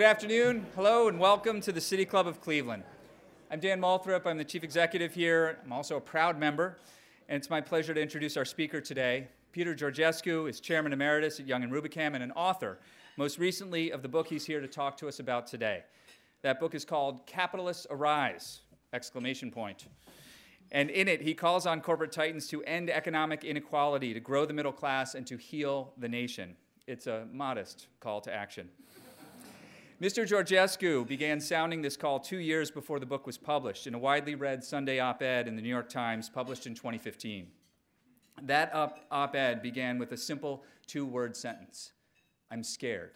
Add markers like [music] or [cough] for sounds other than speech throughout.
Good afternoon. Hello, and welcome to the City Club of Cleveland. I'm Dan Moulthrop. I'm the chief executive here. I'm also a proud member, and it's my pleasure to introduce our speaker today. Peter Georgescu is chairman emeritus at Young and Rubicam and an author, most recently of the book he's here to talk to us about today. That book is called Capitalists Arise! Exclamation point. And in it, he calls on corporate titans to end economic inequality, to grow the middle class, and to heal the nation. It's a modest call to action. Mr. Georgescu began sounding this call two years before the book was published in a widely read Sunday op ed in the New York Times published in 2015. That op ed began with a simple two word sentence I'm scared.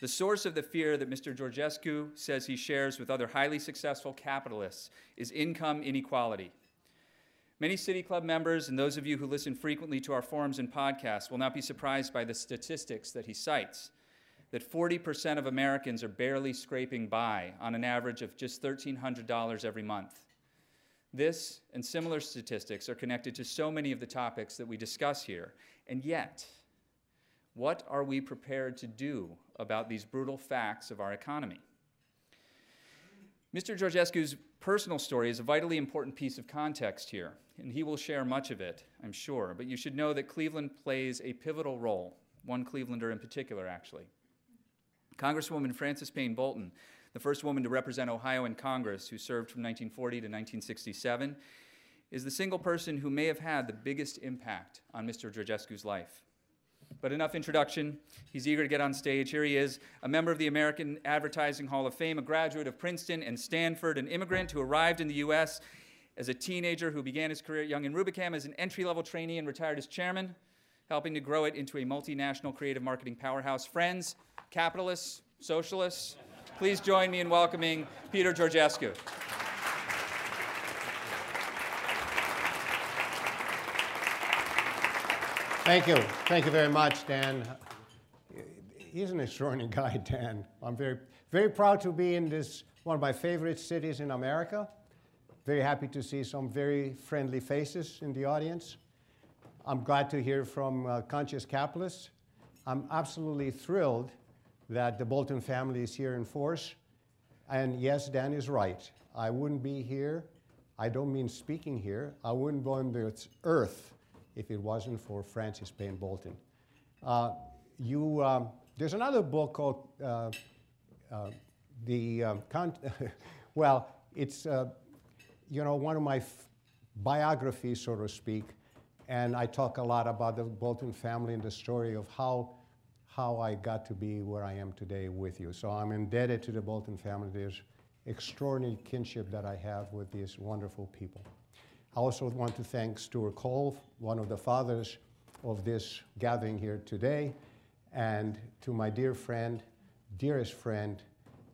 The source of the fear that Mr. Georgescu says he shares with other highly successful capitalists is income inequality. Many City Club members and those of you who listen frequently to our forums and podcasts will not be surprised by the statistics that he cites that 40% of Americans are barely scraping by on an average of just $1,300 every month. This and similar statistics are connected to so many of the topics that we discuss here. And yet, what are we prepared to do about these brutal facts of our economy? Mr. Georgescu's personal story is a vitally important piece of context here, and he will share much of it, I'm sure. But you should know that Cleveland plays a pivotal role, one Clevelander in particular, actually. Congresswoman Frances Payne Bolton, the first woman to represent Ohio in Congress who served from 1940 to 1967, is the single person who may have had the biggest impact on Mr. Georgescu's life. But enough introduction. He's eager to get on stage. Here he is, a member of the American Advertising Hall of Fame, a graduate of Princeton and Stanford, an immigrant who arrived in the U.S. as a teenager who began his career at Young Rubicam as an entry level trainee and retired as chairman, helping to grow it into a multinational creative marketing powerhouse. Friends, capitalists, socialists. Please join me in welcoming Peter Georgescu. Thank you. Thank you very much, Dan. He's an extraordinary guy, Dan. I'm very, very proud to be in this, one of my favorite cities in America. Very happy to see some very friendly faces in the audience. I'm glad to hear from uh, conscious capitalists. I'm absolutely thrilled that the Bolton family is here in force. And yes, Dan is right. I wouldn't be here. I don't mean speaking here. I wouldn't be on this earth if it wasn't for Frances Payne Bolton. Uh, you, um, there's another book called uh, uh, the um, [laughs] well, it's uh, you know one of my biographies, so to speak, and I talk a lot about the Bolton family and the story of how how I got to be where I am today with you. So I'm indebted to the Bolton family. There's extraordinary kinship that I have with these wonderful people. I also want to thank Stuart Cole, one of the fathers of this gathering here today, and to my dear friend, dearest friend,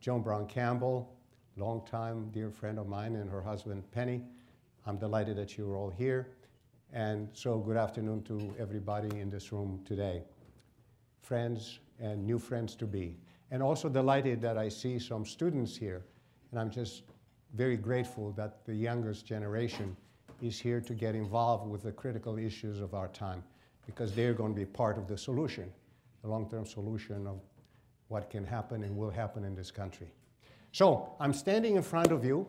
Joan Brown Campbell, longtime dear friend of mine, and her husband Penny. I'm delighted that you're all here. And so, good afternoon to everybody in this room today friends and new friends to be. And also delighted that I see some students here. And I'm just very grateful that the youngest generation is here to get involved with the critical issues of our time because they're going to be part of the solution, the long term solution of what can happen and will happen in this country. So I'm standing in front of you.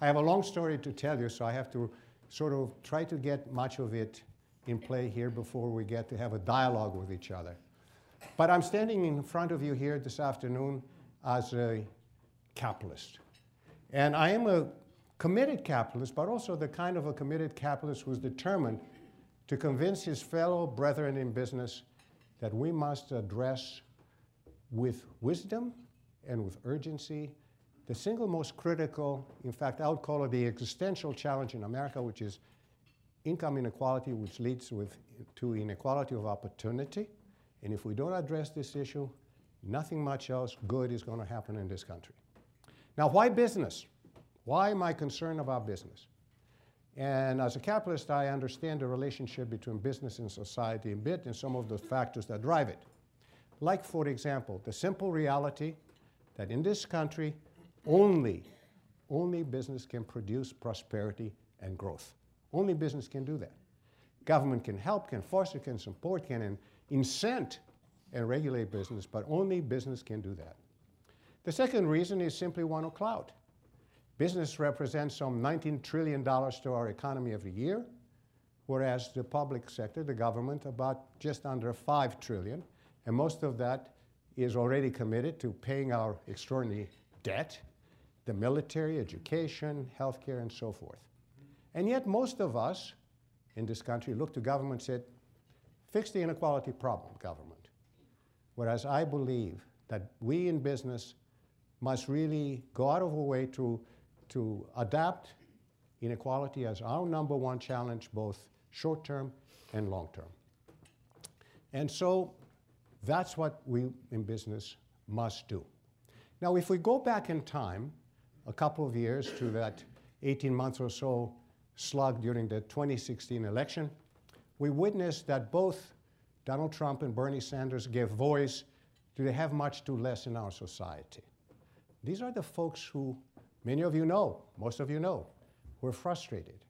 I have a long story to tell you, so I have to sort of try to get much of it in play here before we get to have a dialogue with each other. But I'm standing in front of you here this afternoon as a capitalist. And I am a committed capitalist, but also the kind of a committed capitalist who's determined to convince his fellow brethren in business that we must address with wisdom and with urgency the single most critical, in fact, I would call it the existential challenge in America, which is income inequality, which leads with, to inequality of opportunity. And if we don't address this issue, nothing much else good is going to happen in this country. Now, why business? Why am I concerned about business? And as a capitalist, I understand the relationship between business and society a bit and some of the factors that drive it. Like, for example, the simple reality that in this country, only, only business can produce prosperity and growth. Only business can do that. Government can help, can foster, can support, can incent and regulate business, but only business can do that. The second reason is simply one of clout. Business represents some $19 trillion to our economy every year, whereas the public sector, the government, about just under 5 trillion, and most of that is already committed to paying our extraordinary debt, the military, education, healthcare, and so forth. And yet most of us in this country look to government and said, fix the inequality problem, government. Whereas I believe that we in business must really go out of our way to to adapt inequality as our number one challenge, both short term and long term. And so that's what we in business must do. Now, if we go back in time a couple of years to that 18 months or so slug during the 2016 election, we witnessed that both Donald Trump and Bernie Sanders gave voice to the have much to less in our society. These are the folks who Many of you know, most of you know, who are frustrated,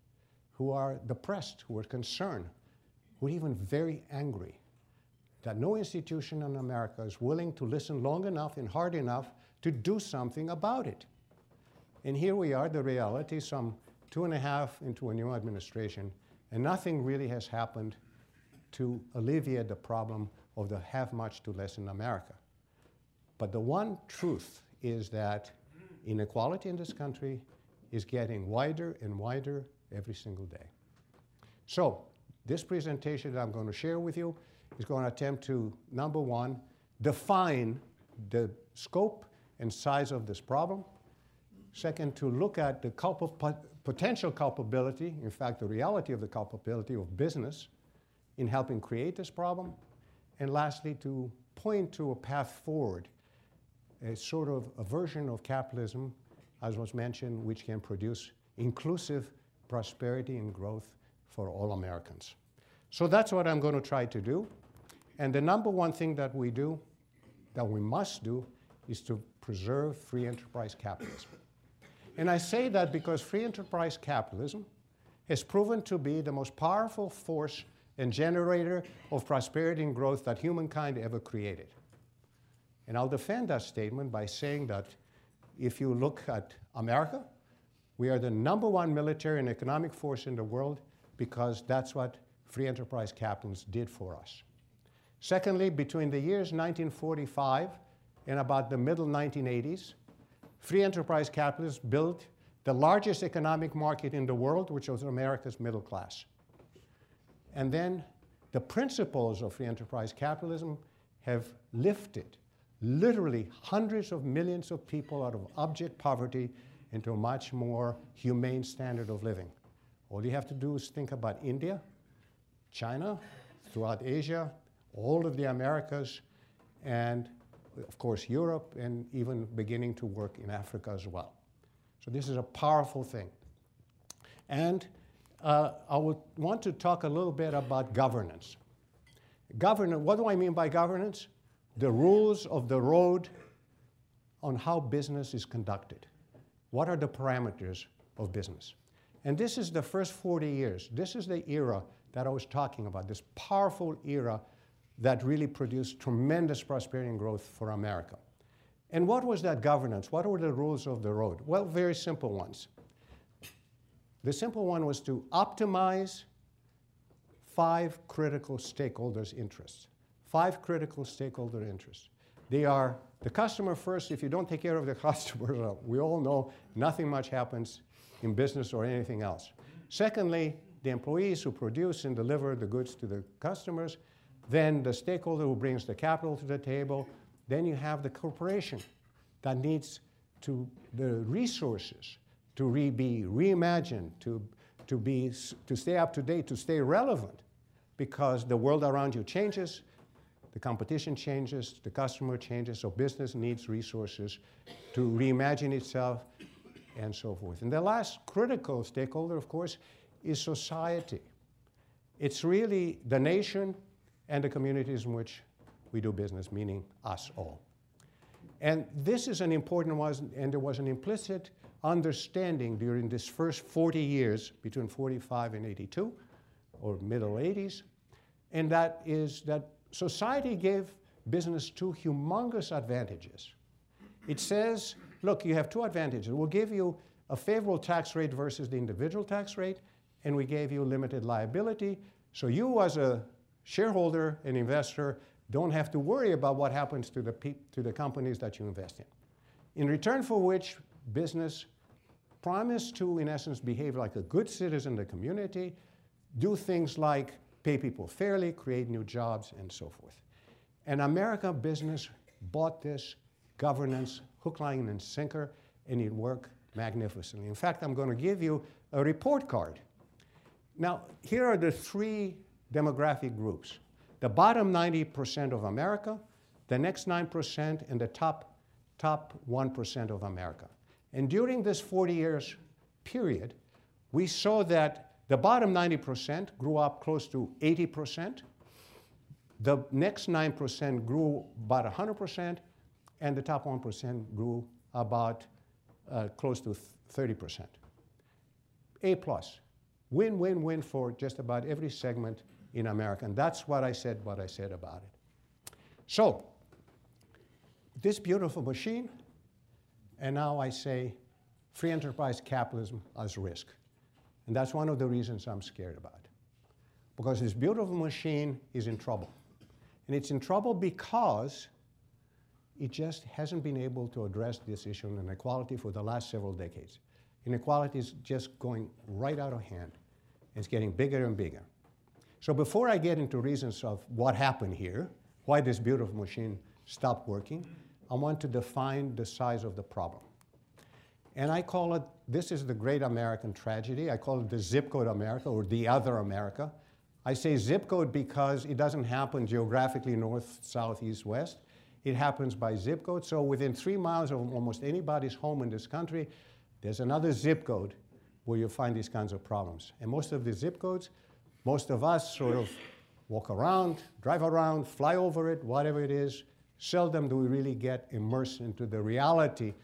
who are depressed, who are concerned, who are even very angry that no institution in America is willing to listen long enough and hard enough to do something about it. And here we are, the reality, some two and a half into a new administration, and nothing really has happened to alleviate the problem of the have much to less in America. But the one truth is that inequality in this country is getting wider and wider every single day. So, this presentation that I'm going to share with you is going to attempt to, number one, define the scope and size of this problem. Second, to look at the potential culpability, in fact, the reality of the culpability of business in helping create this problem. And lastly, to point to a path forward a sort of a version of capitalism, as was mentioned, which can produce inclusive prosperity and growth for all Americans. So that's what I'm going to try to do. And the number one thing that we do, that we must do, is to preserve free enterprise capitalism. And I say that because free enterprise capitalism has proven to be the most powerful force and generator of prosperity and growth that humankind ever created. And I'll defend that statement by saying that if you look at America, we are the number one military and economic force in the world because that's what free enterprise capitalists did for us. Secondly, between the years 1945 and about the middle 1980s, free enterprise capitalists built the largest economic market in the world, which was America's middle class. And then the principles of free enterprise capitalism have lifted literally hundreds of millions of people out of abject poverty into a much more humane standard of living. All you have to do is think about India, China, throughout Asia, all of the Americas, and of course Europe, and even beginning to work in Africa as well. So this is a powerful thing. And uh, I would want to talk a little bit about governance. Governance, what do I mean by governance? the rules of the road on how business is conducted. What are the parameters of business? And this is the first 40 years. This is the era that I was talking about, this powerful era that really produced tremendous prosperity and growth for America. And what was that governance? What were the rules of the road? Well, very simple ones. The simple one was to optimize five critical stakeholders' interests five critical stakeholder interests. They are the customer first. If you don't take care of the [laughs] customer, we all know nothing much happens in business or anything else. Secondly, the employees who produce and deliver the goods to the customers. Then the stakeholder who brings the capital to the table. Then you have the corporation that needs to the resources to re be reimagined, to, to, be, to stay up to date, to stay relevant, because the world around you changes, the competition changes, the customer changes, so business needs resources to reimagine itself and so forth. And the last critical stakeholder, of course, is society. It's really the nation and the communities in which we do business, meaning us all. And this is an important one, and there was an implicit understanding during this first 40 years, between 45 and 82, or middle 80s, and that is that society gave business two humongous advantages. It says, look, you have two advantages. We'll give you a favorable tax rate versus the individual tax rate, and we gave you limited liability. So you, as a shareholder and investor, don't have to worry about what happens to the, to the companies that you invest in. In return for which, business promise to, in essence, behave like a good citizen in the community, do things like pay people fairly, create new jobs, and so forth. And American business bought this governance hook, line, and sinker, and it worked magnificently. In fact, I'm going to give you a report card. Now, here are the three demographic groups. The bottom 90% of America, the next 9%, and the top, top 1% of America. And during this 40 years period, we saw that the bottom 90% grew up close to 80%. The next 9% grew about 100%, and the top 1% grew about uh, close to 30%. A plus. Win, win, win for just about every segment in America. And that's what I said, what I said about it. So, this beautiful machine and now I say free enterprise capitalism as risk. And that's one of the reasons I'm scared about it. Because this beautiful machine is in trouble. And it's in trouble because it just hasn't been able to address this issue of inequality for the last several decades. Inequality is just going right out of hand. It's getting bigger and bigger. So before I get into reasons of what happened here, why this beautiful machine stopped working, I want to define the size of the problem. And I call it, this is the great American tragedy. I call it the zip code America or the other America. I say zip code because it doesn't happen geographically north, south, east, west. It happens by zip code. So within three miles of almost anybody's home in this country, there's another zip code where you find these kinds of problems. And most of the zip codes, most of us sort of walk around, drive around, fly over it, whatever it is, seldom do we really get immersed into the reality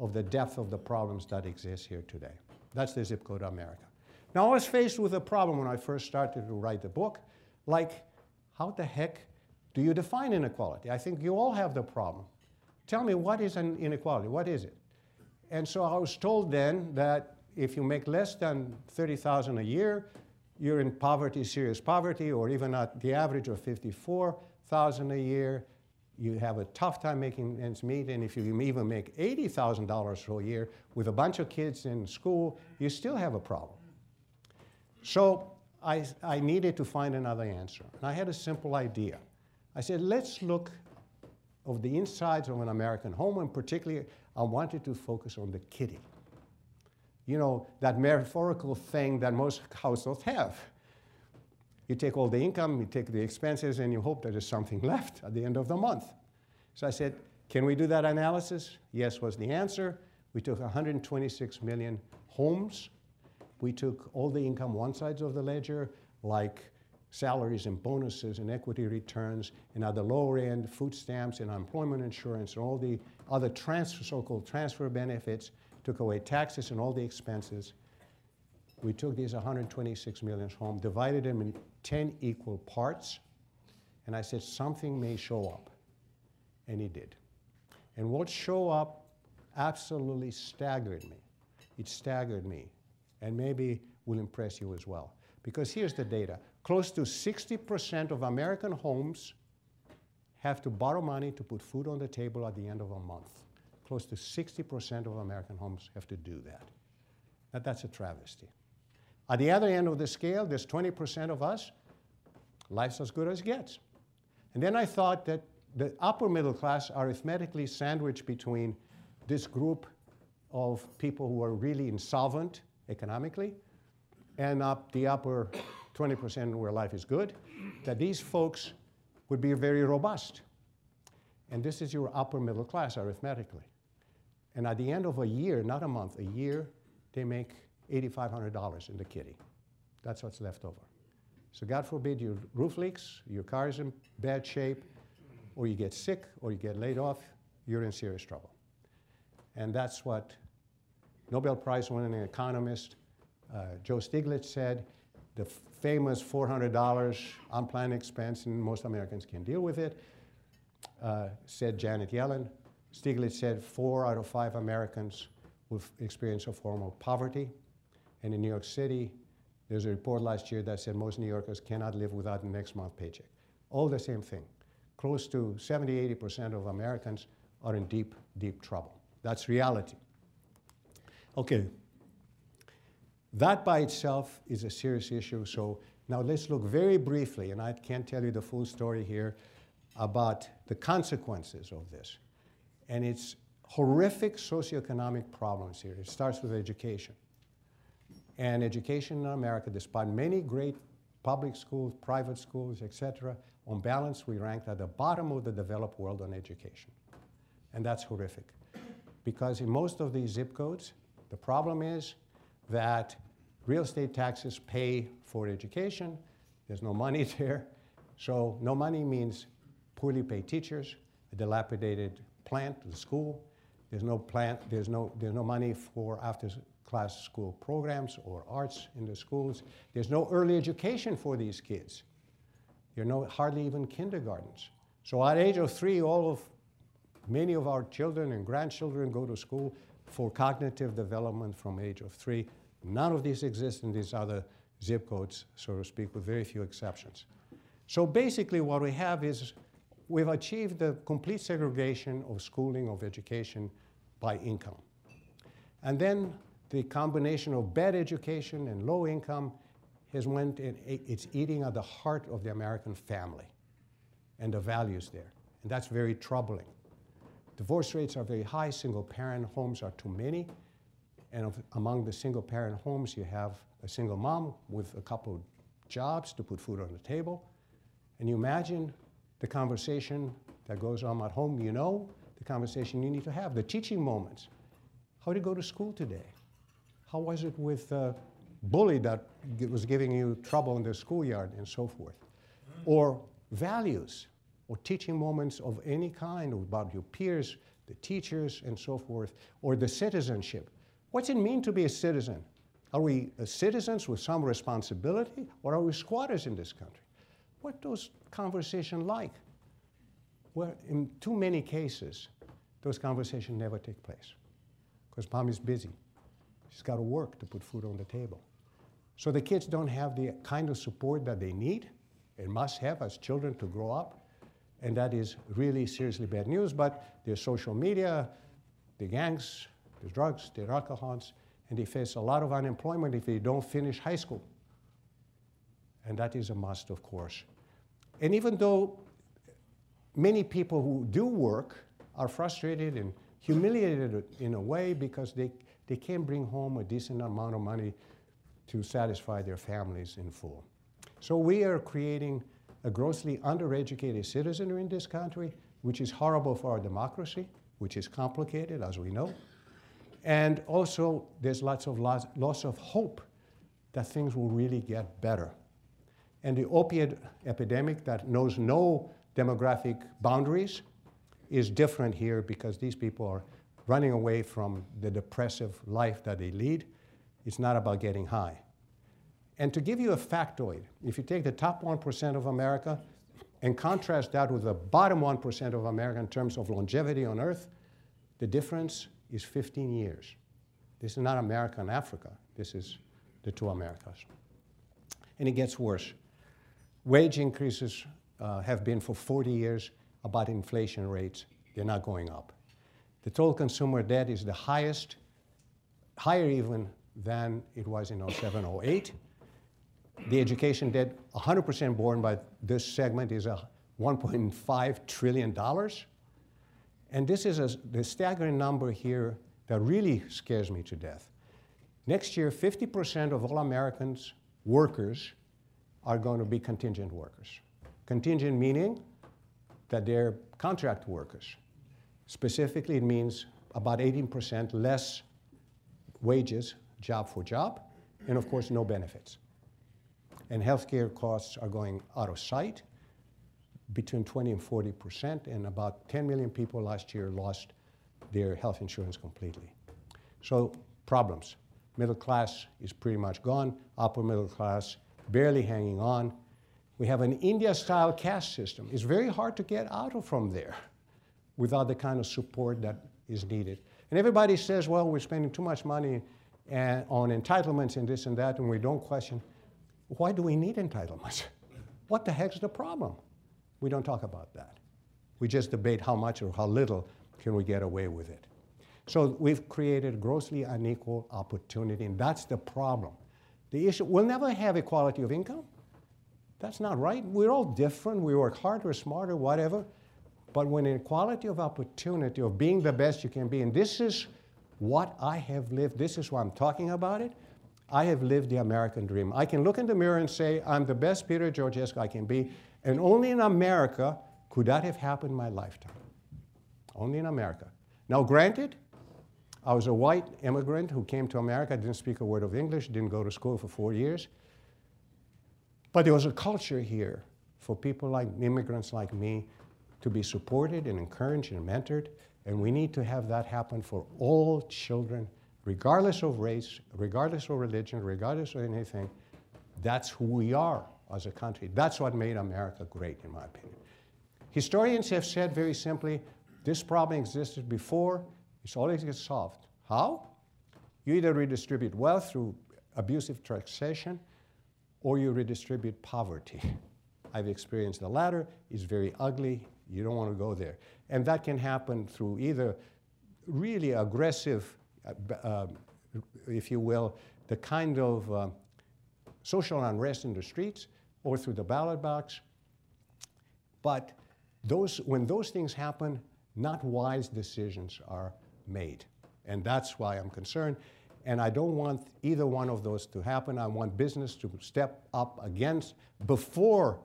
of the depth of the problems that exist here today. That's the zip code America. Now, I was faced with a problem when I first started to write the book, like, how the heck do you define inequality? I think you all have the problem. Tell me, what is an inequality? What is it? And so I was told then that if you make less than 30,000 a year, you're in poverty, serious poverty, or even at the average of 54,000 a year, you have a tough time making ends meet, and if you even make $80,000 a year with a bunch of kids in school, you still have a problem. So I, I needed to find another answer. And I had a simple idea. I said, let's look of the insides of an American home, and particularly, I wanted to focus on the kitty. You know, that metaphorical thing that most households have. You take all the income, you take the expenses, and you hope that there's something left at the end of the month. So I said, can we do that analysis? Yes was the answer. We took 126 million homes. We took all the income one sides of the ledger, like salaries and bonuses and equity returns, and at the lower end, food stamps and unemployment insurance and all the other transfer, so-called transfer benefits, took away taxes and all the expenses. We took these 126 million home, divided them in 10 equal parts, and I said, something may show up. And it did. And what showed up absolutely staggered me. It staggered me, and maybe will impress you as well. Because here's the data close to 60% of American homes have to borrow money to put food on the table at the end of a month. Close to 60% of American homes have to do that. Now, that's a travesty. At the other end of the scale, there's 20% of us, life's as good as it gets. And then I thought that the upper middle class are arithmetically sandwiched between this group of people who are really insolvent economically and up the upper 20% where life is good, that these folks would be very robust. And this is your upper middle class arithmetically. And at the end of a year, not a month, a year, they make $8,500 in the kitty. That's what's left over. So God forbid your roof leaks, your car is in bad shape, or you get sick, or you get laid off, you're in serious trouble. And that's what Nobel Prize winning economist uh, Joe Stiglitz said, the famous $400 unplanned expense, and most Americans can deal with it, uh, said Janet Yellen. Stiglitz said four out of five Americans will experience a form of poverty. And in New York City, there's a report last year that said most New Yorkers cannot live without the next month paycheck. All the same thing. Close to 70, 80% of Americans are in deep, deep trouble. That's reality. Okay. That by itself is a serious issue. So now let's look very briefly, and I can't tell you the full story here, about the consequences of this. And it's horrific socioeconomic problems here. It starts with education. And education in America, despite many great public schools, private schools, etc., on balance, we ranked at the bottom of the developed world on education. And that's horrific. Because in most of these zip codes, the problem is that real estate taxes pay for education. There's no money [laughs] there. So no money means poorly paid teachers, a dilapidated plant, the school. There's no plant, there's no, there's no money for after class school programs or arts in the schools. There's no early education for these kids. There are no, hardly even kindergartens. So at age of three, all of many of our children and grandchildren go to school for cognitive development from age of three. None of these exist in these other zip codes, so to speak, with very few exceptions. So basically what we have is we've achieved the complete segregation of schooling, of education by income. And then the combination of bad education and low income has went it's eating at the heart of the American family and the values there. And that's very troubling. Divorce rates are very high, single parent homes are too many, and among the single parent homes, you have a single mom with a couple jobs to put food on the table. And you imagine the conversation that goes on at home, you know, the conversation you need to have, the teaching moments. How did you go to school today? How was it with a bully that was giving you trouble in the schoolyard and so forth? Or values or teaching moments of any kind about your peers, the teachers, and so forth, or the citizenship. What's it mean to be a citizen? Are we uh, citizens with some responsibility, or are we squatters in this country? What those conversations like? Well, in too many cases, those conversations never take place because mom is busy. She's got to work to put food on the table. So the kids don't have the kind of support that they need and must have as children to grow up. And that is really seriously bad news. But there's social media, the gangs, the drugs, the alcohols, and they face a lot of unemployment if they don't finish high school. And that is a must, of course. And even though many people who do work are frustrated and humiliated in a way because they, they can't bring home a decent amount of money to satisfy their families in full. So we are creating a grossly undereducated citizenry in this country, which is horrible for our democracy, which is complicated, as we know. And also, there's lots of loss, loss of hope that things will really get better. And the opiate epidemic that knows no demographic boundaries is different here because these people are running away from the depressive life that they lead. It's not about getting high. And to give you a factoid, if you take the top 1% of America and contrast that with the bottom 1% of America in terms of longevity on Earth, the difference is 15 years. This is not America and Africa. This is the two Americas. And it gets worse. Wage increases uh, have been for 40 years about inflation rates. They're not going up. The total consumer debt is the highest, higher even than it was in 07, 08 the education debt, 100% borne by this segment, is a $1.5 trillion. And this is a, the staggering number here that really scares me to death. Next year, 50% of all Americans workers are going to be contingent workers. Contingent meaning that they're contract workers. Specifically, it means about 18% less wages, job for job, and of course, no benefits. And healthcare costs are going out of sight between 20 and 40%, and about 10 million people last year lost their health insurance completely. So, problems. Middle class is pretty much gone, upper middle class barely hanging on. We have an India style caste system. It's very hard to get out of from there without the kind of support that is needed. And everybody says, well, we're spending too much money and, on entitlements and this and that, and we don't question why do we need entitlements? What the heck's the problem? We don't talk about that. We just debate how much or how little can we get away with it. So we've created grossly unequal opportunity, and that's the problem. The issue, we'll never have equality of income. That's not right. We're all different. We work harder, smarter, whatever. But when equality of opportunity, of being the best you can be, and this is what I have lived, this is why I'm talking about it. I have lived the American dream. I can look in the mirror and say, I'm the best Peter Georgescu I can be, and only in America could that have happened in my lifetime. Only in America. Now, granted, I was a white immigrant who came to America, didn't speak a word of English, didn't go to school for four years. But there was a culture here for people like immigrants like me to be supported and encouraged and mentored. And we need to have that happen for all children, regardless of race, regardless of religion, regardless of anything. That's who we are as a country. That's what made America great, in my opinion. Historians have said very simply this problem existed before, it's always solved. How? You either redistribute wealth through abusive taxation or you redistribute poverty. [laughs] I've experienced the latter. It's very ugly. You don't want to go there. And that can happen through either really aggressive, uh, uh, if you will, the kind of uh, social unrest in the streets or through the ballot box. But those, when those things happen, not wise decisions are made. And that's why I'm concerned. And I don't want either one of those to happen. I want business to step up against before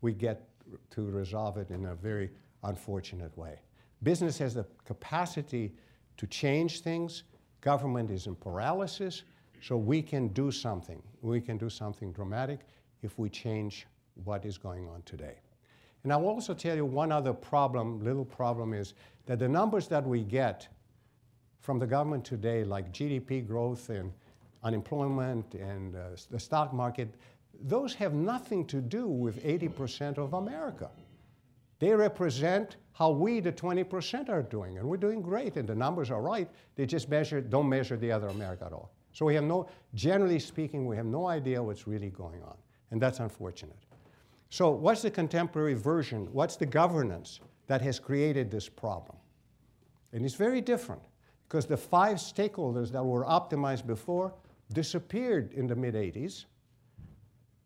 we get to resolve it in a very unfortunate way. Business has the capacity to change things. Government is in paralysis, so we can do something. We can do something dramatic if we change what is going on today. And I will also tell you one other problem, little problem, is that the numbers that we get from the government today, like GDP growth and unemployment and uh, the stock market, those have nothing to do with 80% of America. They represent how we, the 20%, are doing. And we're doing great, and the numbers are right. They just measure, don't measure the other America at all. So we have no, generally speaking, we have no idea what's really going on. And that's unfortunate. So what's the contemporary version? What's the governance that has created this problem? And it's very different because the five stakeholders that were optimized before disappeared in the mid 80s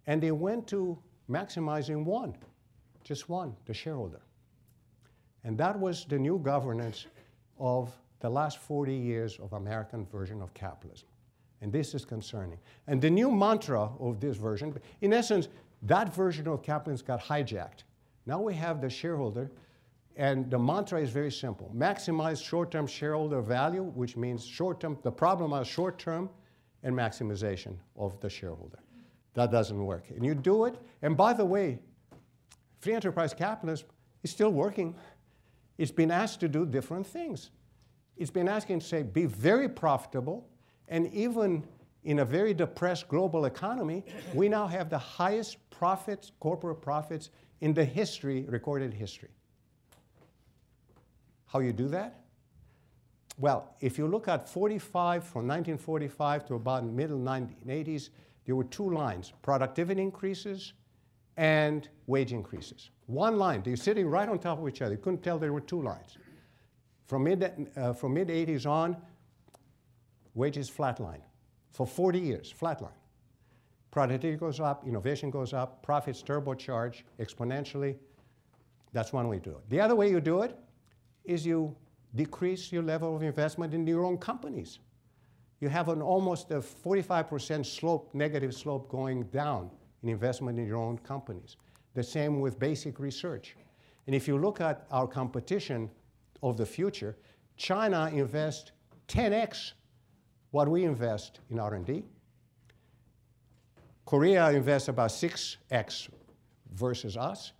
and they went to maximizing one, just one, the shareholder. And that was the new governance of the last 40 years of American version of capitalism. And this is concerning. And the new mantra of this version, in essence, that version of capitalism got hijacked. Now we have the shareholder and the mantra is very simple maximize short term shareholder value, which means short term, the problem is short term and maximization of the shareholder. That doesn't work. And you do it, and by the way, free enterprise capitalism is still working. It's been asked to do different things. It's been asking to say, be very profitable, and even in a very depressed global economy, we now have the highest profits, corporate profits, in the history, recorded history. How you do that? Well, if you look at 45, from 1945 to about middle 1980s, there were two lines, productivity increases and wage increases. One line, they're sitting right on top of each other. You couldn't tell there were two lines. From mid, uh, from mid 80s on, wages flatline. For 40 years, flatline. Productivity goes up, innovation goes up, profits turbocharge exponentially. That's one way to do it. The other way you do it is you decrease your level of investment in your own companies. You have an almost a 45% slope, negative slope going down in investment in your own companies. The same with basic research. And if you look at our competition of the future, China invests 10x what we invest in R&D. Korea invests about 6x versus us.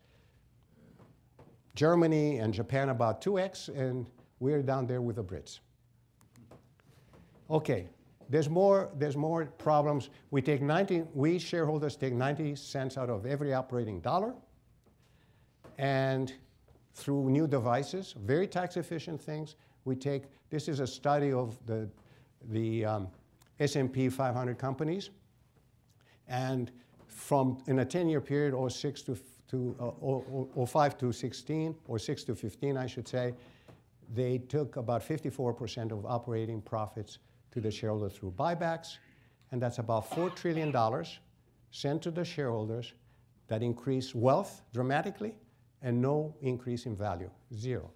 Germany and Japan about 2x, and we're down there with the Brits. Okay, there's more, there's more problems. We take 90, we shareholders take 90 cents out of every operating dollar. And through new devices, very tax efficient things, we take, this is a study of the, the um, S&P 500 companies. And from, in a 10-year period, 06 to, to uh, 05 to 16, or 6 to 15, I should say, they took about 54% of operating profits to the shareholder through buybacks, and that's about $4 trillion sent to the shareholders that increase wealth dramatically and no increase in value, zero.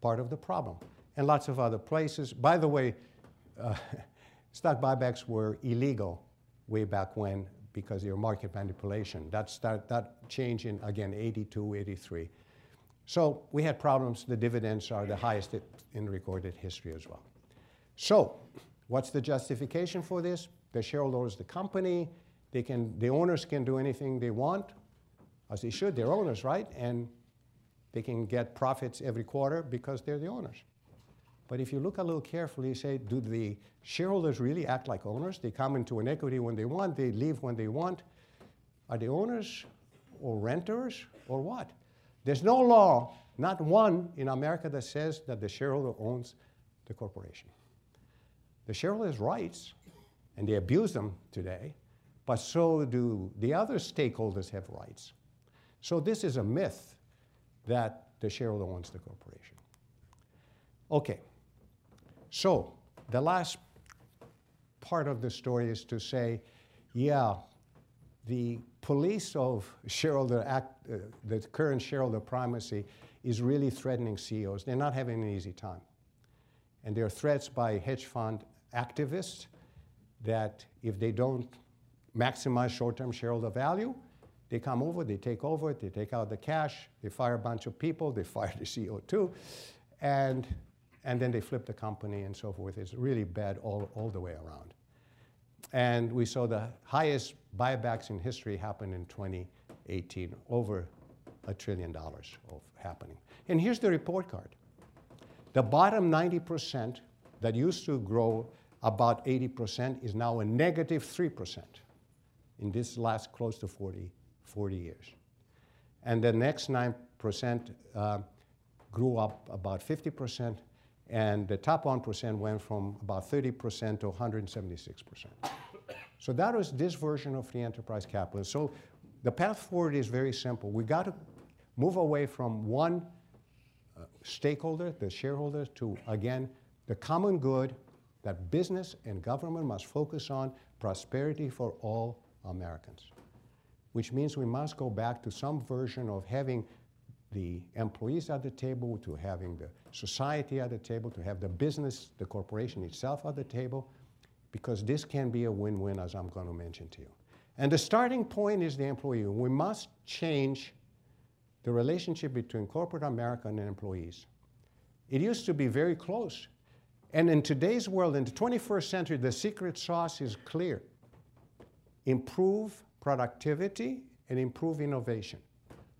Part of the problem. And lots of other places. By the way, uh, [laughs] stock buybacks were illegal way back when because of market manipulation. That's That, that changed in, again, 82, 83. So we had problems. The dividends are the highest in recorded history as well. So what's the justification for this? The shareholders, the company, they can, the owners can do anything they want, as they should. They're owners, right? And they can get profits every quarter because they're the owners. But if you look a little carefully, you say, do the shareholders really act like owners? They come into an equity when they want, they leave when they want. Are they owners or renters or what? There's no law, not one in America that says that the shareholder owns the corporation. The shareholder has rights, and they abuse them today, but so do the other stakeholders have rights. So this is a myth that the shareholder owns the corporation. Okay, so the last part of the story is to say, yeah, the police of [laughs] shareholder act, uh, the current shareholder primacy is really threatening CEOs. They're not having an easy time. And there are threats by hedge fund activists that if they don't maximize short-term shareholder value, they come over, they take over, they take out the cash, they fire a bunch of people, they fire the CEO too, and, and then they flip the company and so forth. It's really bad all, all the way around. And we saw the highest buybacks in history happen in 2018, over a trillion dollars of happening. And here's the report card. The bottom 90% that used to grow about 80% is now a negative 3% in this last close to 40 40 years. And the next 9% uh, grew up about 50%, and the top 1% went from about 30% to 176%. so that was this version of the enterprise capitalist. So the path forward is very simple. We got to move away from one uh, stakeholder, the shareholder, to again the common good that business and government must focus on prosperity for all Americans which means we must go back to some version of having the employees at the table, to having the society at the table, to have the business, the corporation itself at the table, because this can be a win-win, as I'm going to mention to you. And the starting point is the employee. We must change the relationship between corporate America and employees. It used to be very close. And in today's world, in the 21st century, the secret sauce is clear. Improve productivity, and improve innovation.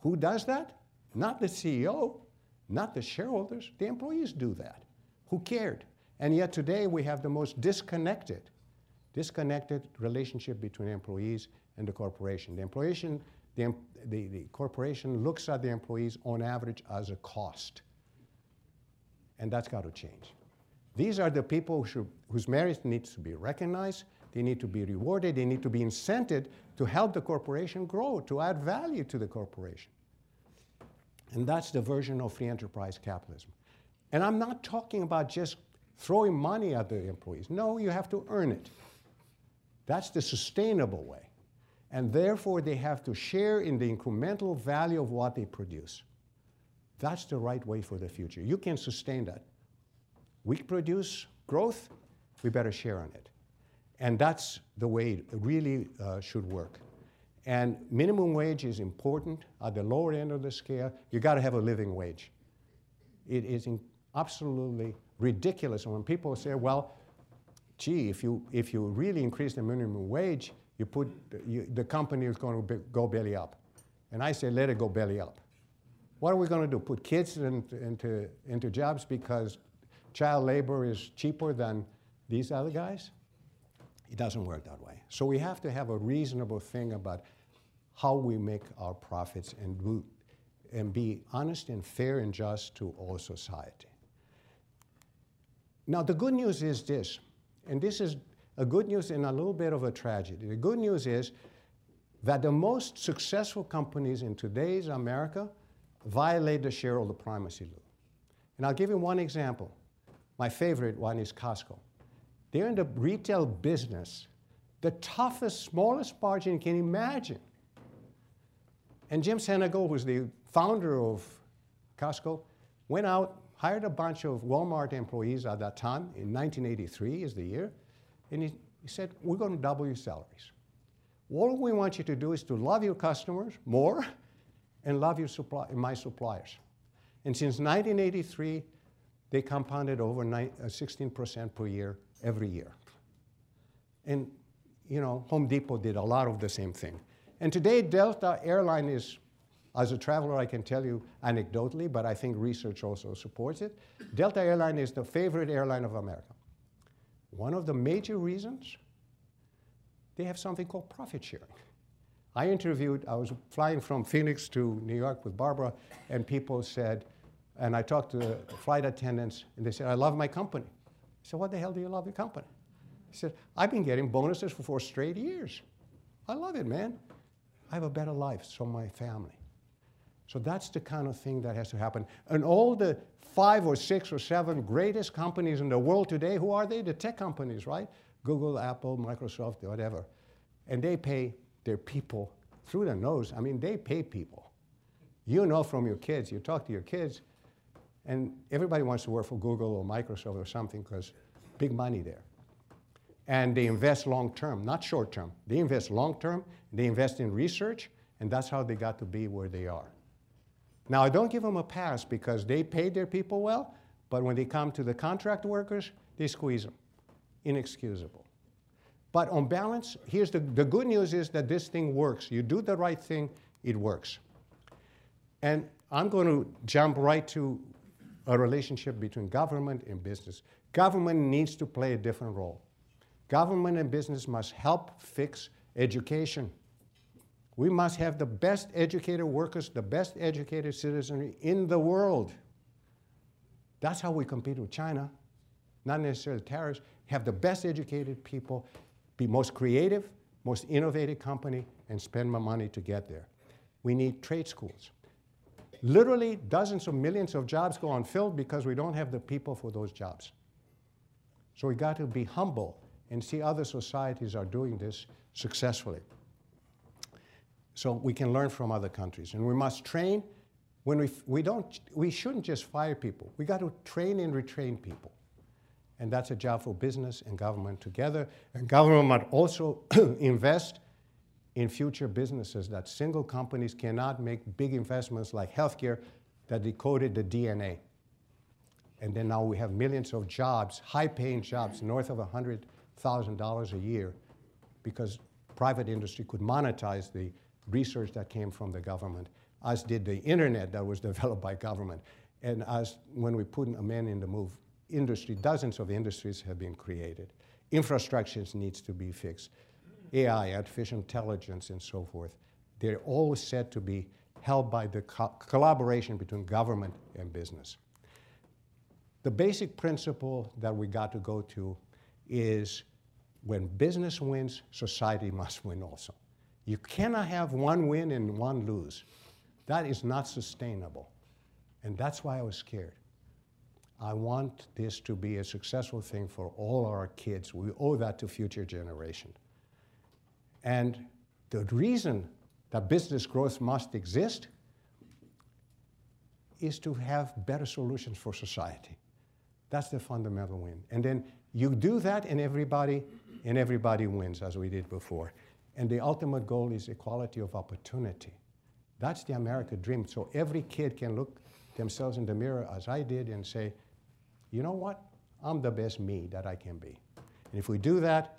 Who does that? Not the CEO, not the shareholders. The employees do that. Who cared? And yet today we have the most disconnected, disconnected relationship between employees and the corporation. The, the, the, the corporation looks at the employees on average as a cost. And that's got to change. These are the people who should, whose merit needs to be recognized, they need to be rewarded. They need to be incented to help the corporation grow, to add value to the corporation. And that's the version of free enterprise capitalism. And I'm not talking about just throwing money at the employees. No, you have to earn it. That's the sustainable way. And therefore, they have to share in the incremental value of what they produce. That's the right way for the future. You can sustain that. We produce growth, we better share on it. And that's the way it really uh, should work. And minimum wage is important at the lower end of the scale. You got to have a living wage. It is absolutely ridiculous when people say, well, gee, if you, if you really increase the minimum wage, you put, you, the company is going to be, go belly up. And I say, let it go belly up. What are we going to do? Put kids in, into, into jobs because child labor is cheaper than these other guys? It doesn't work that way. So we have to have a reasonable thing about how we make our profits and, do, and be honest and fair and just to all society. Now, the good news is this, and this is a good news and a little bit of a tragedy. The good news is that the most successful companies in today's America violate the shareholder primacy law. And I'll give you one example. My favorite one is Costco. They're in the retail business, the toughest, smallest margin you can imagine. And Jim Sinegal, who's the founder of Costco, went out, hired a bunch of Walmart employees at that time, in 1983 is the year, and he, he said, we're going to double your salaries. All we want you to do is to love your customers more and love your supply, my suppliers. And since 1983, they compounded over 16% uh, per year every year. And, you know, Home Depot did a lot of the same thing. And today, Delta Airline is, as a traveler, I can tell you anecdotally, but I think research also supports it. Delta Airline is the favorite airline of America. One of the major reasons, they have something called profit sharing. I interviewed, I was flying from Phoenix to New York with Barbara, and people said, and I talked to flight attendants, and they said, I love my company. Said, What the hell do you love your company? He said, I've been getting bonuses for four straight years. I love it, man. I have a better life, so my family. So that's the kind of thing that has to happen. And all the five or six or seven greatest companies in the world today, who are they? The tech companies, right? Google, Apple, Microsoft, whatever. And they pay their people through the nose. I mean, they pay people. You know from your kids, you talk to your kids, and everybody wants to work for Google or Microsoft or something because big money there. And they invest long term, not short term. They invest long term, they invest in research, and that's how they got to be where they are. Now, I don't give them a pass because they paid their people well, but when they come to the contract workers, they squeeze them. Inexcusable. But on balance, here's the, the good news is that this thing works. You do the right thing, it works. And I'm going to jump right to a relationship between government and business. Government needs to play a different role. Government and business must help fix education. We must have the best educated workers, the best educated citizenry in the world. That's how we compete with China, not necessarily tariffs. Have the best educated people, be most creative, most innovative company, and spend more money to get there. We need trade schools. Literally, dozens of millions of jobs go unfilled because we don't have the people for those jobs. So we got to be humble and see other societies are doing this successfully. So we can learn from other countries. And we must train when we, we don't, we shouldn't just fire people. We got to train and retrain people. And that's a job for business and government together. And government must also [clears throat] invest in future businesses that single companies cannot make big investments like healthcare that decoded the DNA. And then now we have millions of jobs, high paying jobs, north of $100,000 a year, because private industry could monetize the research that came from the government, as did the internet that was [laughs] developed by government. And as when we put a man in the move industry, dozens of industries have been created. Infrastructure needs to be fixed. AI, artificial intelligence, and so forth, they're all said to be held by the co collaboration between government and business. The basic principle that we got to go to is when business wins, society [laughs] must win also. You cannot have one win and one lose. That is not sustainable. And that's why I was scared. I want this to be a successful thing for all our kids. We owe that to future generations. And the reason that business growth must exist is to have better solutions for society. That's the fundamental win. And then you do that and everybody and everybody wins as we did before. And the ultimate goal is equality of opportunity. That's the American dream. So every kid can look themselves in the mirror as I did and say, you know what? I'm the best me that I can be. And if we do that,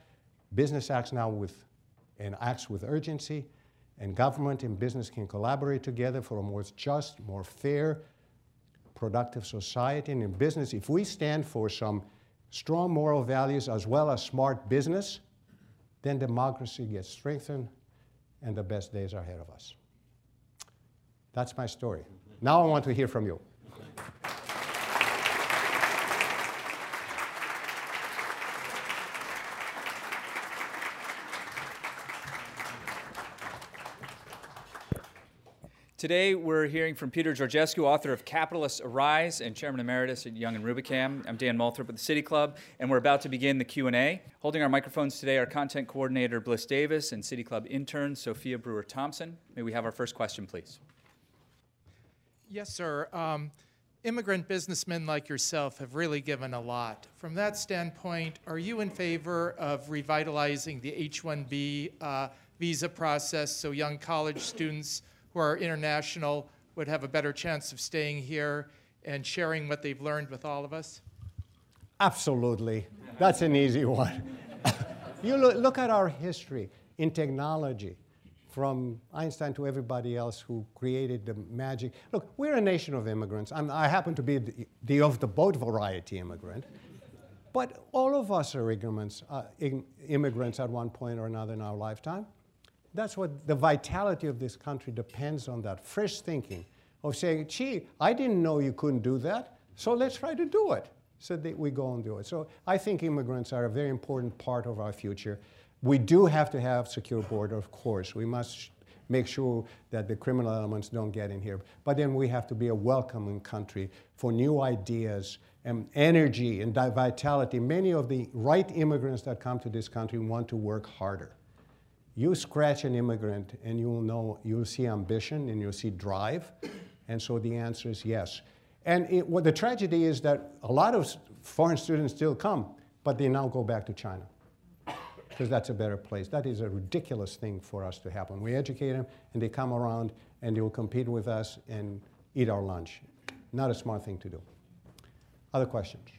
business acts now with and acts with urgency, and government and business can collaborate together for a more just, more fair, productive society. And in business, if we stand for some strong moral values as well as smart business, then democracy gets strengthened and the best days are ahead of us. That's my story. Now I want to hear from you. Today, we're hearing from Peter Georgescu, author of Capitalists Arise and Chairman Emeritus at Young and Rubicam. I'm Dan Moulthrop with the City Club, and we're about to begin the Q&A. Holding our microphones today are content coordinator Bliss Davis and City Club intern Sophia Brewer-Thompson. May we have our first question, please? Yes, sir. Um, immigrant businessmen like yourself have really given a lot. From that standpoint, are you in favor of revitalizing the H-1B uh, visa process so young college students who are international would have a better chance of staying here and sharing what they've learned with all of us? Absolutely. That's an easy one. [laughs] you look, look, at our history in technology, from Einstein to everybody else who created the magic. Look, we're a nation of immigrants. I'm, i happen to be the, the of the boat variety immigrant. But all of us are immigrants, uh, immigrants at one point or another in our lifetime. That's what the vitality of this country depends on that fresh thinking of saying, gee, I didn't know you couldn't do that, so let's try to do it. So that we go and do it. So I think immigrants are a very important part of our future. We do have to have secure border, of course. We must make sure that the criminal elements don't get in here. But then we have to be a welcoming country for new ideas and energy and vitality. Many of the right immigrants that come to this country want to work harder. You scratch an immigrant and you'll know, you'll see ambition and you'll see drive. And so the answer is yes. And it, what the tragedy is that a lot of foreign students still come, but they now go back to China because that's a better place. That is a ridiculous thing for us to happen. We educate them and they come around and they will compete with us and eat our lunch. Not a smart thing to do. Other questions?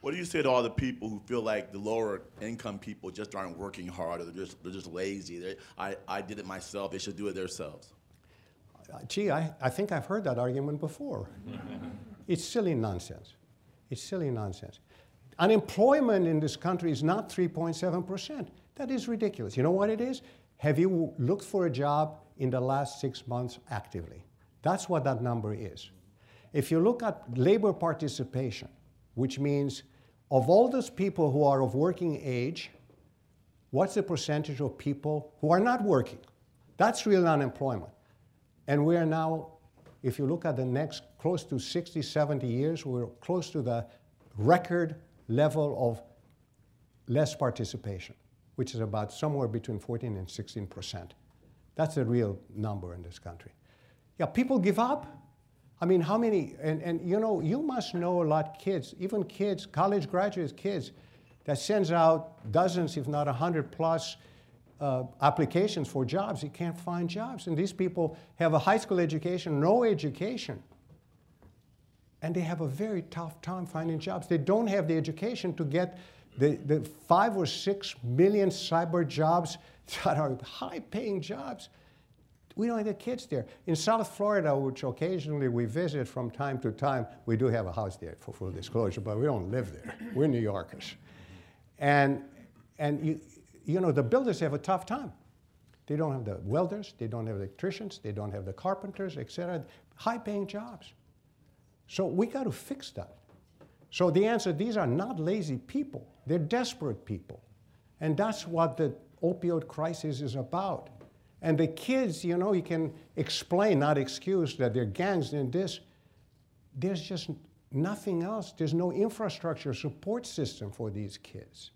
What do you say to all the people who feel like the lower income people just aren't working hard or they're just, they're just lazy? They're, I, I did it myself, they should do it themselves. Uh, gee, I, I think I've heard that argument before. [laughs] it's silly nonsense. It's silly nonsense. Unemployment in this country is not 3.7%. That is ridiculous. You know what it is? Have you looked for a job in the last six months actively? That's what that number is. If you look at labor participation, which means of all those people who are of working age, what's the percentage of people who are not working? That's real unemployment. And we are now, if you look at the next close to 60, 70 years, we're close to the record level of less participation, which is about somewhere between 14 and 16 percent. That's a real number in this country. Yeah, people give up. I mean, how many, and, and you know, you must know a lot kids, even kids, college graduates, kids, that sends out dozens, if not 100 plus uh, applications for jobs. You can't find jobs. And these people have a high school education, no education. And they have a very tough time finding jobs. They don't have the education to get the, the five or six million cyber jobs [laughs] that are high paying jobs we don't have kids there. In South Florida, which occasionally we visit from time to time, we do have a house there for full disclosure, but we don't live there. We're New Yorkers. And, and you, you know, the builders have a tough time. They don't have the welders, they don't have electricians, they don't have the carpenters, et cetera. High paying jobs. So we got to fix that. So the answer these are not lazy people, they're desperate people. And that's what the opioid crisis is about. And the kids, you know, you can explain, not excuse, that they're gangs and this. There's just nothing else. There's no infrastructure support system for these kids.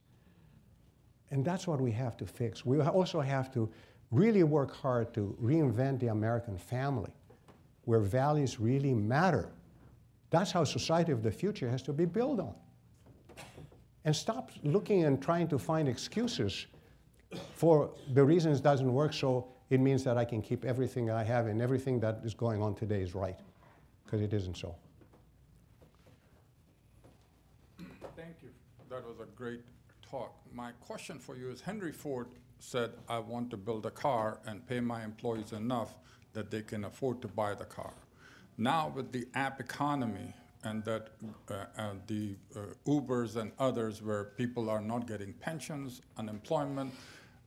And that's what we have to fix. We also have to really work hard to reinvent the American family. where values really matter. That's how society of the future has to be built on. And stop looking and trying to find excuses for the reasons it doesn't work so it means that I can keep everything I have and everything that is going on today is right, because it isn't so. Thank you. That was a great talk. My question for you is Henry Ford said, I want to build a car and pay my employees enough that they can afford to buy the car. Now, with the app economy and that uh, uh, the uh, Ubers and others, where people are not getting pensions, unemployment,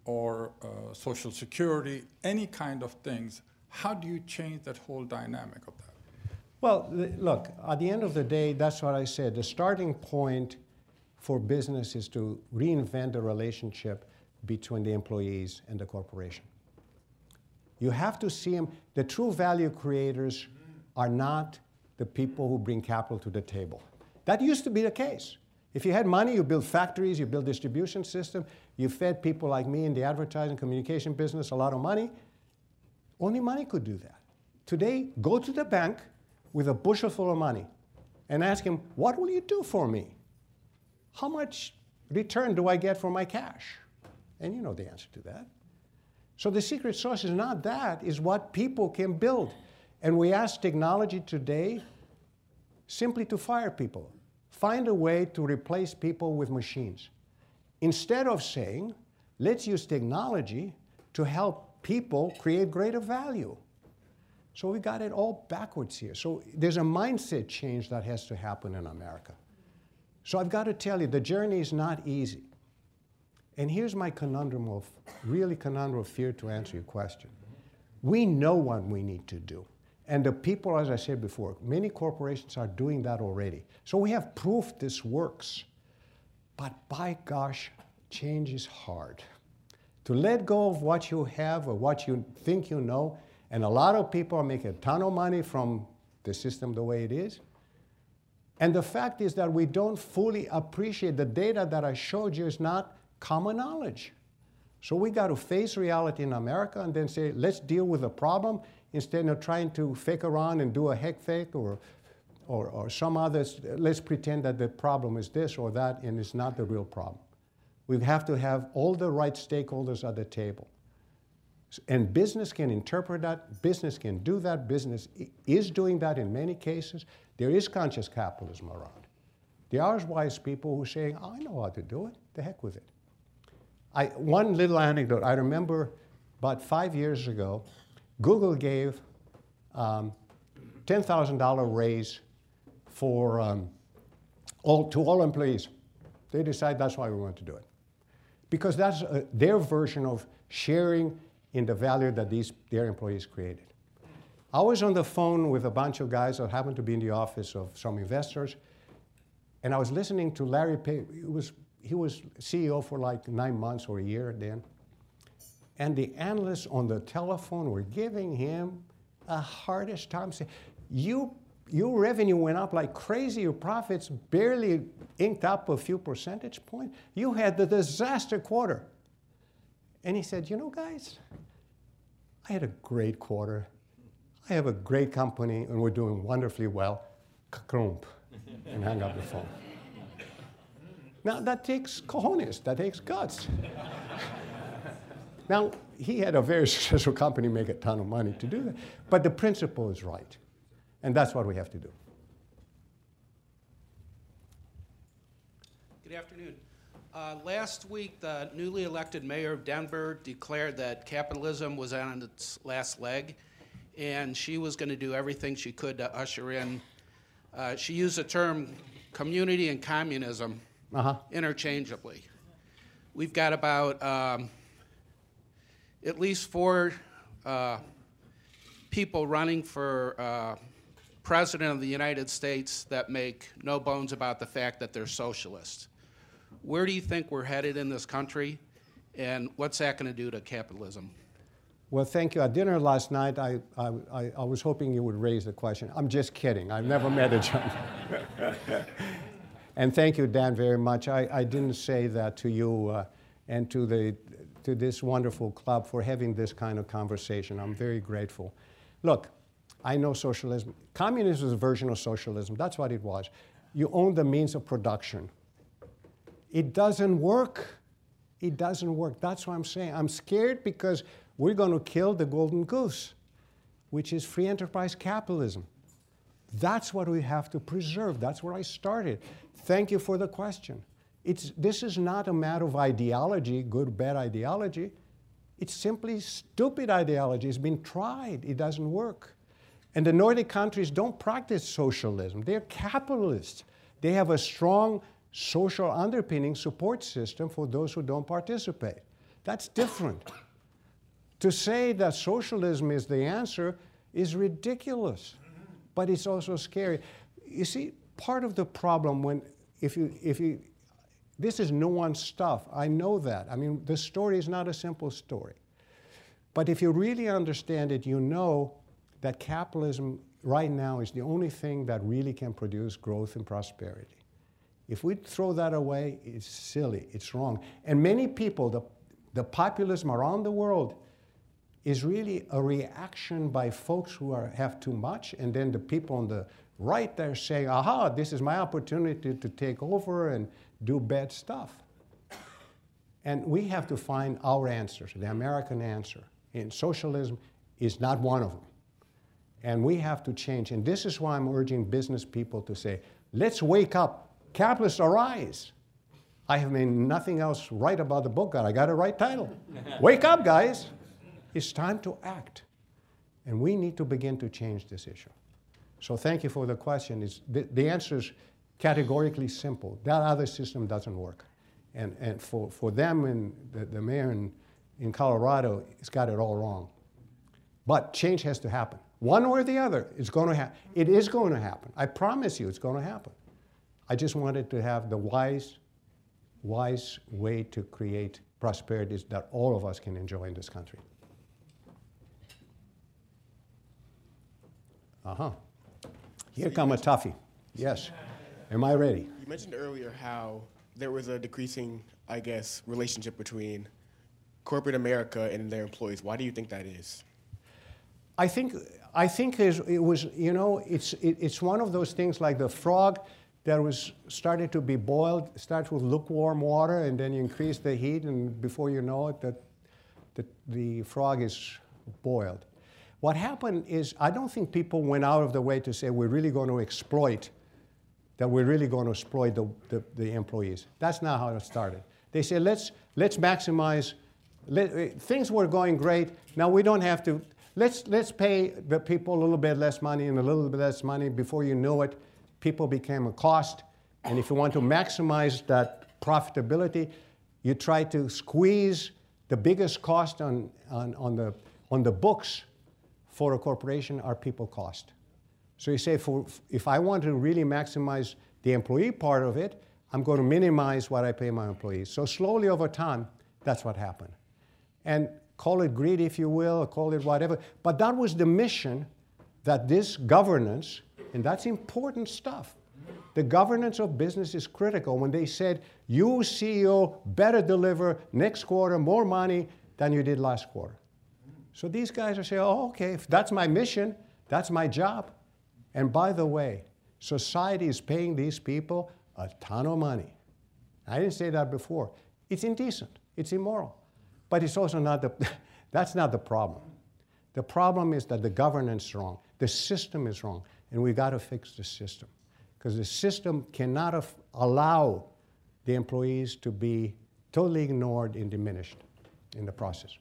or uh, Social Security, any kind of things, how do you change that whole dynamic of that? Well, look, at the end of the day, that's what I said. The starting point for business is to reinvent the relationship between the employees and the corporation. You have to see them. The true value creators are not the people who bring capital to the table. That used to be the case. If you had money, you build factories, you build distribution system, you fed people like me in the advertising communication business a lot of money. Only money could do that. Today, go to the bank with a bushel full of money and ask him, What will you do for me? How much return do I get for my cash? And you know the answer to that. So the secret sauce is not that, is what people can build. And we ask technology today simply to fire people. Find a way to replace people with machines. Instead of saying, let's use technology to help people create greater value. So we got it all backwards here. So there's a mindset change that has to happen in America. So I've got to tell you, the journey is not easy. And here's my conundrum of, really conundrum of fear to answer your question. We know what we need to do. And the people, as I said before, many corporations are doing that already. So we have proof this works. But by gosh, change is hard. To let go of what you have or what you think you know, and a lot of people are making a ton of money from the system the way it is. And the fact is that we don't fully appreciate the data that I showed you is not common knowledge. So we got to face reality in America and then say, let's deal with the problem instead of trying to fake around and do a heck fake or, or, or some others. Let's pretend that the problem is this or that and it's not the real problem. We have to have all the right stakeholders at the table. And business can interpret that, business can do that, business is doing that in many cases. There is conscious capitalism around. There are wise people who are saying, I know how to do it, the heck with it. I, one little anecdote. I remember about five years ago, Google gave um, $10,000 raise for um, all, to all employees. They decide that's why we want to do it. Because that's uh, their version of sharing in the value that these, their employees created. I was on the phone with a bunch of guys that happened to be in the office of some investors, and I was listening to Larry Page. It was he was CEO for like nine months or a year then. And the analysts on the telephone were giving him a hardest time saying, you, your revenue went up like crazy, your profits barely inked up a few percentage points. You had the disaster quarter. And he said, you know, guys, I had a great quarter. I have a great company and we're doing wonderfully well. Krump. [laughs] and hang up the phone. Now, that takes cojones, that takes guts. [laughs] now, he had a very [laughs] successful company make a ton of money to do that, but the principle is right. And that's what we have to do. Good afternoon. Uh, last week, the newly elected mayor of Denver declared that capitalism was on its last leg, and she was going to do everything she could to usher in. Uh, she used the term community and communism uh-huh. interchangeably. We've got about um, at least four uh, people running for uh, president of the United States that make no bones about the fact that they're socialists. Where do you think we're headed in this country, and what's that going to do to capitalism? Well, thank you. At dinner last night, I, I, I was hoping you would raise the question. I'm just kidding. I've never met a John. [laughs] And thank you, Dan, very much. I, I didn't say that to you uh, and to, the, to this wonderful club for having this kind of conversation. I'm very grateful. Look, I know socialism. Communism is a version of socialism. That's what it was. You own the means of production. It doesn't work. It doesn't work. That's what I'm saying. I'm scared because we're going to kill the golden goose, which is free enterprise capitalism. That's what we have to preserve. That's where I started. Thank you for the question. It's, this is not a matter of ideology, good, bad ideology. It's simply stupid ideology. It's been tried, it doesn't work. And the Nordic countries don't practice socialism, they're capitalists. They have a strong social underpinning support system for those who don't participate. That's different. to say that socialism is the answer is ridiculous, but it's also scary. You see, part of the problem when, if you, if you, this is nuanced stuff. I know that. I mean, the story is not a simple story. But if you really understand it, you know that capitalism right now is the only thing that really can produce growth and prosperity. If we throw that away, it's silly, it's wrong. And many people, the, the populism around the world, is really a reaction by folks who are, have too much, and then the people on the right there saying, aha, this is my opportunity to take over and do bad stuff. And we have to find our answers, the American answer. And socialism is not one of them. And we have to change. And this is why I'm urging business people to say, let's wake up. Capitalists arise. I have made nothing else right about the book. But I got a right title. [laughs] wake up, guys. It's time to act. And we need to begin to change this issue. So thank you for the question. It's, the, the answer is categorically simple. That other system doesn't work. And, and for, for them and the, the mayor in, in Colorado, it's got it all wrong. But change has to happen. One or the other is going to happen. It is going to happen. I promise you it's going to happen. I just wanted to have the wise, wise way to create prosperities that all of us can enjoy in this country. Uh-huh. Here so come a toughie. Yes. Am I ready? You mentioned earlier how there was a decreasing, I guess, relationship between corporate America and their employees. Why do you think that is? I think I think it was you know it's it, it's one of those things like the frog that was started to be boiled starts with lukewarm water and then you increase the heat and before you know it that the, the frog is boiled. What happened is I don't think people went out of the way to say we're really going to exploit that we're really going to exploit the, the, the employees. That's not how it started. They said let's let's maximize let, eh, things were going great. Now we don't have to let's, let's pay the people a little bit less money and a little bit less money. Before you know it, people became a cost. And if you want to maximize that profitability, you try to squeeze the biggest cost on, on, on, the, on the books for a corporation are people cost. So you say, for, if I want to really maximize the employee part of it, I'm going to minimize what I pay my employees. So slowly over time, that's what happened. And call it greed if you will, or call it whatever. But that was the mission that this governance, and that's important stuff. The governance of business is critical. When they said, you, CEO, better deliver next quarter more money than you did last quarter. So these guys are saying, oh, okay, if that's my mission, that's my job. And by the way, society is paying these people a ton of money. I didn't say that before. It's indecent, it's immoral. But it's also not the, [laughs] that's not the problem. The problem is that the governance is wrong, the system is wrong, and we got to fix the system. Because the system cannot allow the employees to be totally ignored and diminished in the process.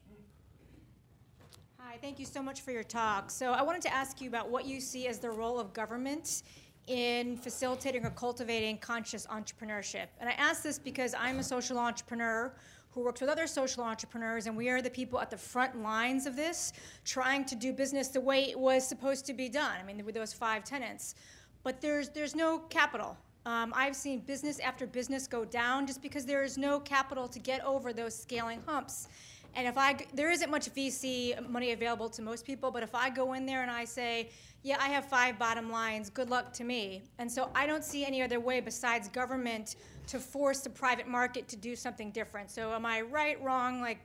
Hi, thank you so much for your talk. So I wanted to ask you about what you see as the role of government in facilitating or cultivating conscious entrepreneurship. And I ask this because I'm a social entrepreneur who works with other social entrepreneurs, and we are the people at the front lines of this, trying to do business the way it was supposed to be done. I mean, with those five tenants. But there's, there's no capital. Um, I've seen business after business go down just because there is no capital to get over those scaling humps. And if I, there isn't much VC money available to most people, but if I go in there and I say, yeah, I have five bottom lines, good luck to me. And so I don't see any other way besides government to force the private market to do something different. So am I right, wrong? Like,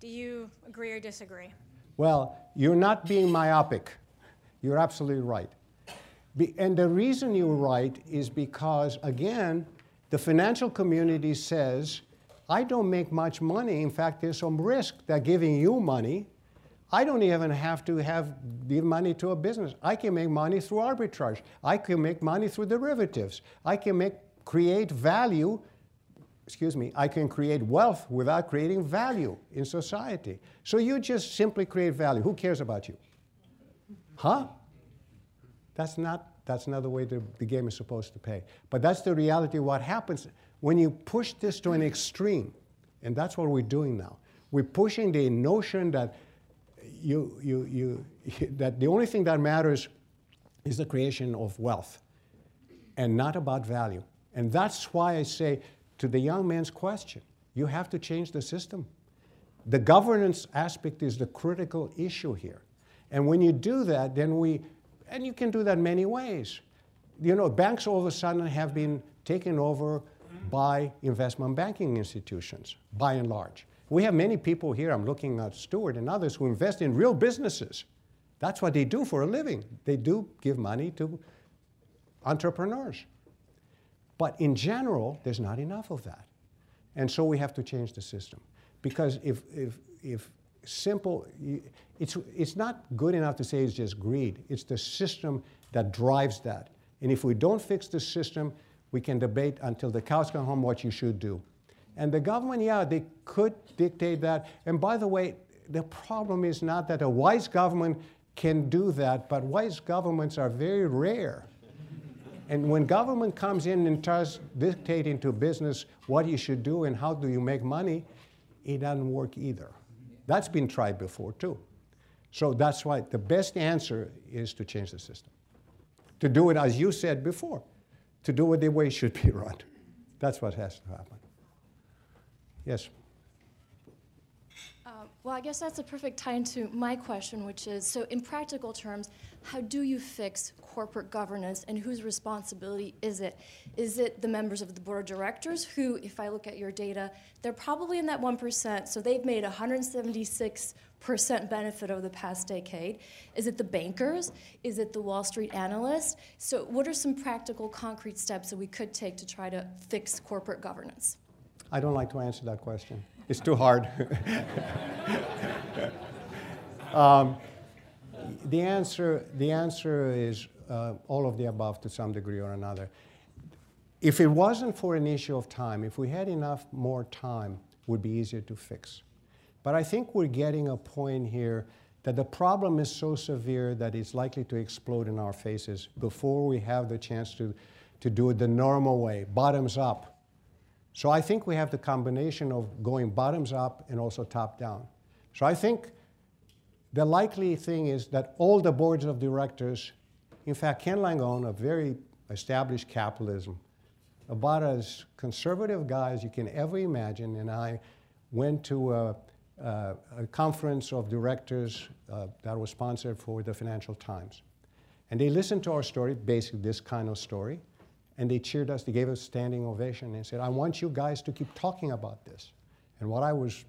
do you agree or disagree? Well, you're not being myopic. You're absolutely right. And the reason you're right is because, again, the financial community says, I don't make much money. In fact, there's some risk that giving you money. I don't even have to have give money to a business. I can make money through arbitrage. I can make money through derivatives. I can make create value. Excuse me. I can create wealth without creating value in society. So you just simply create value. Who cares about you? Huh? That's not, that's not the way the, the game is supposed to pay. But that's the reality of what happens when you push this to an extreme. And that's what we're doing now. We're pushing the notion that, you, you, you, [laughs] that the only thing that matters is the creation of wealth and not about value. And that's why I say to the young man's question, you have to change the system. The governance aspect is the critical issue here. And when you do that, then we and you can do that many ways. You know, banks all of a sudden have been taken over by investment banking institutions, by and large. We have many people here, I'm looking at Stewart and others, who invest in real businesses. That's what they do for a living. They do give money to entrepreneurs. But in general, there's not enough of that. And so we have to change the system. Because if, if, if simple, it's, it's not good enough to say it's just greed. It's the system that drives that. And if we don't fix the system, we can debate until the cows come home what you should do. And the government, yeah, they could dictate that. And by the way, the problem is not that a wise government can do that, but wise governments are very rare. And when government comes in and starts dictating to business what you should do and how do you make money, it doesn't work either. That's been tried before too. So that's why the best answer is to change the system. To do it as you said before, to do it the way it should be [laughs] run. That's what has to happen. Yes. Well, I guess that's a perfect tie into my question, which is so, in practical terms, how do you fix corporate governance and whose responsibility is it? Is it the members of the board of directors who, if I look at your data, they're probably in that 1%, so they've made 176% benefit over the past decade? Is it the bankers? Is it the Wall Street analysts? So, what are some practical, concrete steps that we could take to try to fix corporate governance? I don't like to answer that question. It's too hard. [laughs] um, the answer, the answer is uh, all of the above to some degree or another. If it wasn't for an issue of time, if we had enough more time, it would be easier to fix. But I think we're getting a point here that the problem is so severe that it's likely to explode in our faces before we have the chance to, to do it the normal way, bottoms up so I think we have the combination of going bottoms up and also top down. So I think the likely thing is that all the boards of directors, in fact, Ken Langone, a very established capitalism, about as conservative guy as you can ever imagine, and I went to a, a, a conference of directors uh, that was sponsored for the Financial Times. And they listened to our story, basically this kind of story, and they cheered us, they gave us standing ovation, and said, I want you guys to keep talking about this. And what I was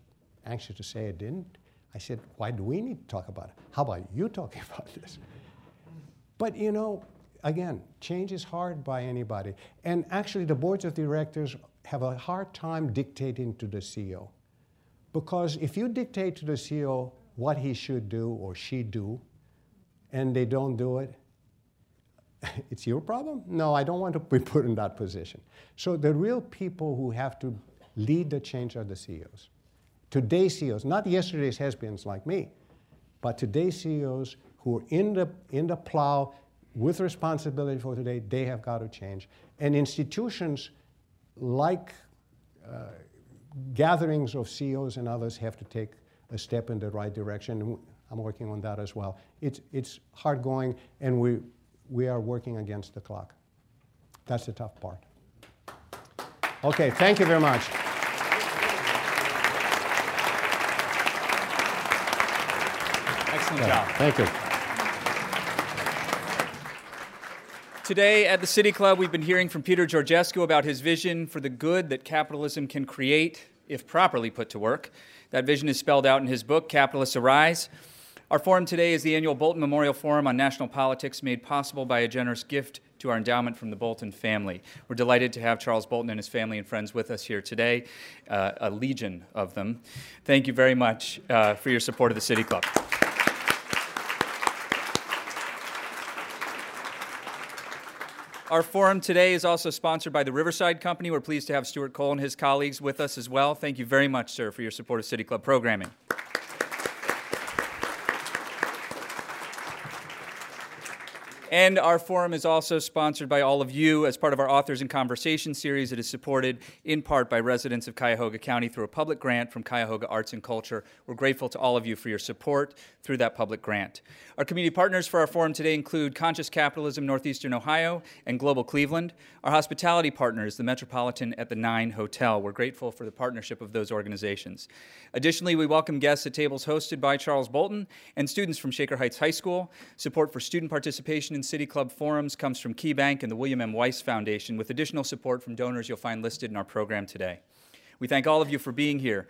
anxious to say, I didn't. I said, why do we need to talk about it? How about you talking [laughs] about this? But you know, again, change is hard by anybody. And actually, the boards of directors have a hard time dictating to the CEO. Because if you dictate to the CEO what he should do or she do, and they don't do it, [laughs] it's your problem? No, I don't want to be put in that position. So the real people who have to lead the change are the CEOs. Today's CEOs, not yesterday's has-beens like me, but today's CEOs who are in the, in the plow with responsibility for today, they have got to change. And institutions like uh, gatherings of CEOs and others have to take a step in the right direction. I'm working on that as well. It's, it's hard going, and we, we are working against the clock. That's the tough part. Okay, thank you very much. Excellent job. Thank you. Today at the City Club, we've been hearing from Peter Georgescu about his vision for the good that capitalism can create if properly put to work. That vision is spelled out in his book, Capitalists Arise. Our forum today is the annual Bolton Memorial Forum on National Politics, made possible by a generous gift to our endowment from the Bolton family. We're delighted to have Charles Bolton and his family and friends with us here today, uh, a legion of them. Thank you very much uh, for your support of the City Club. Our forum today is also sponsored by the Riverside Company. We're pleased to have Stewart Kohl and his colleagues with us as well. Thank you very much, sir, for your support of City Club programming. And our forum is also sponsored by all of you as part of our Authors in Conversation series. It is supported in part by residents of Cuyahoga County through a public grant from Cuyahoga Arts and Culture. We're grateful to all of you for your support through that public grant. Our community partners for our forum today include Conscious Capitalism Northeastern Ohio and Global Cleveland. Our hospitality partners, the Metropolitan at the Nine Hotel. We're grateful for the partnership of those organizations. Additionally, we welcome guests at tables hosted by Charles Bolton and students from Shaker Heights High School. Support for student participation in City Club forums comes from KeyBank and the William M. Weiss Foundation, with additional support from donors you'll find listed in our program today. We thank all of you for being here.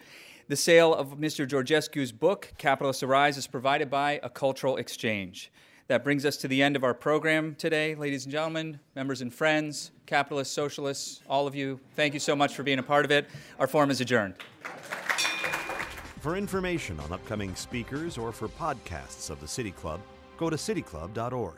The sale of Mr. Georgescu's book, Capitalists Arise, is provided by a cultural exchange. That brings us to the end of our program today. Ladies and gentlemen, members and friends, capitalists, socialists, all of you, thank you so much for being a part of it. Our forum is adjourned. For information on upcoming speakers or for podcasts of the City Club, go to cityclub.org.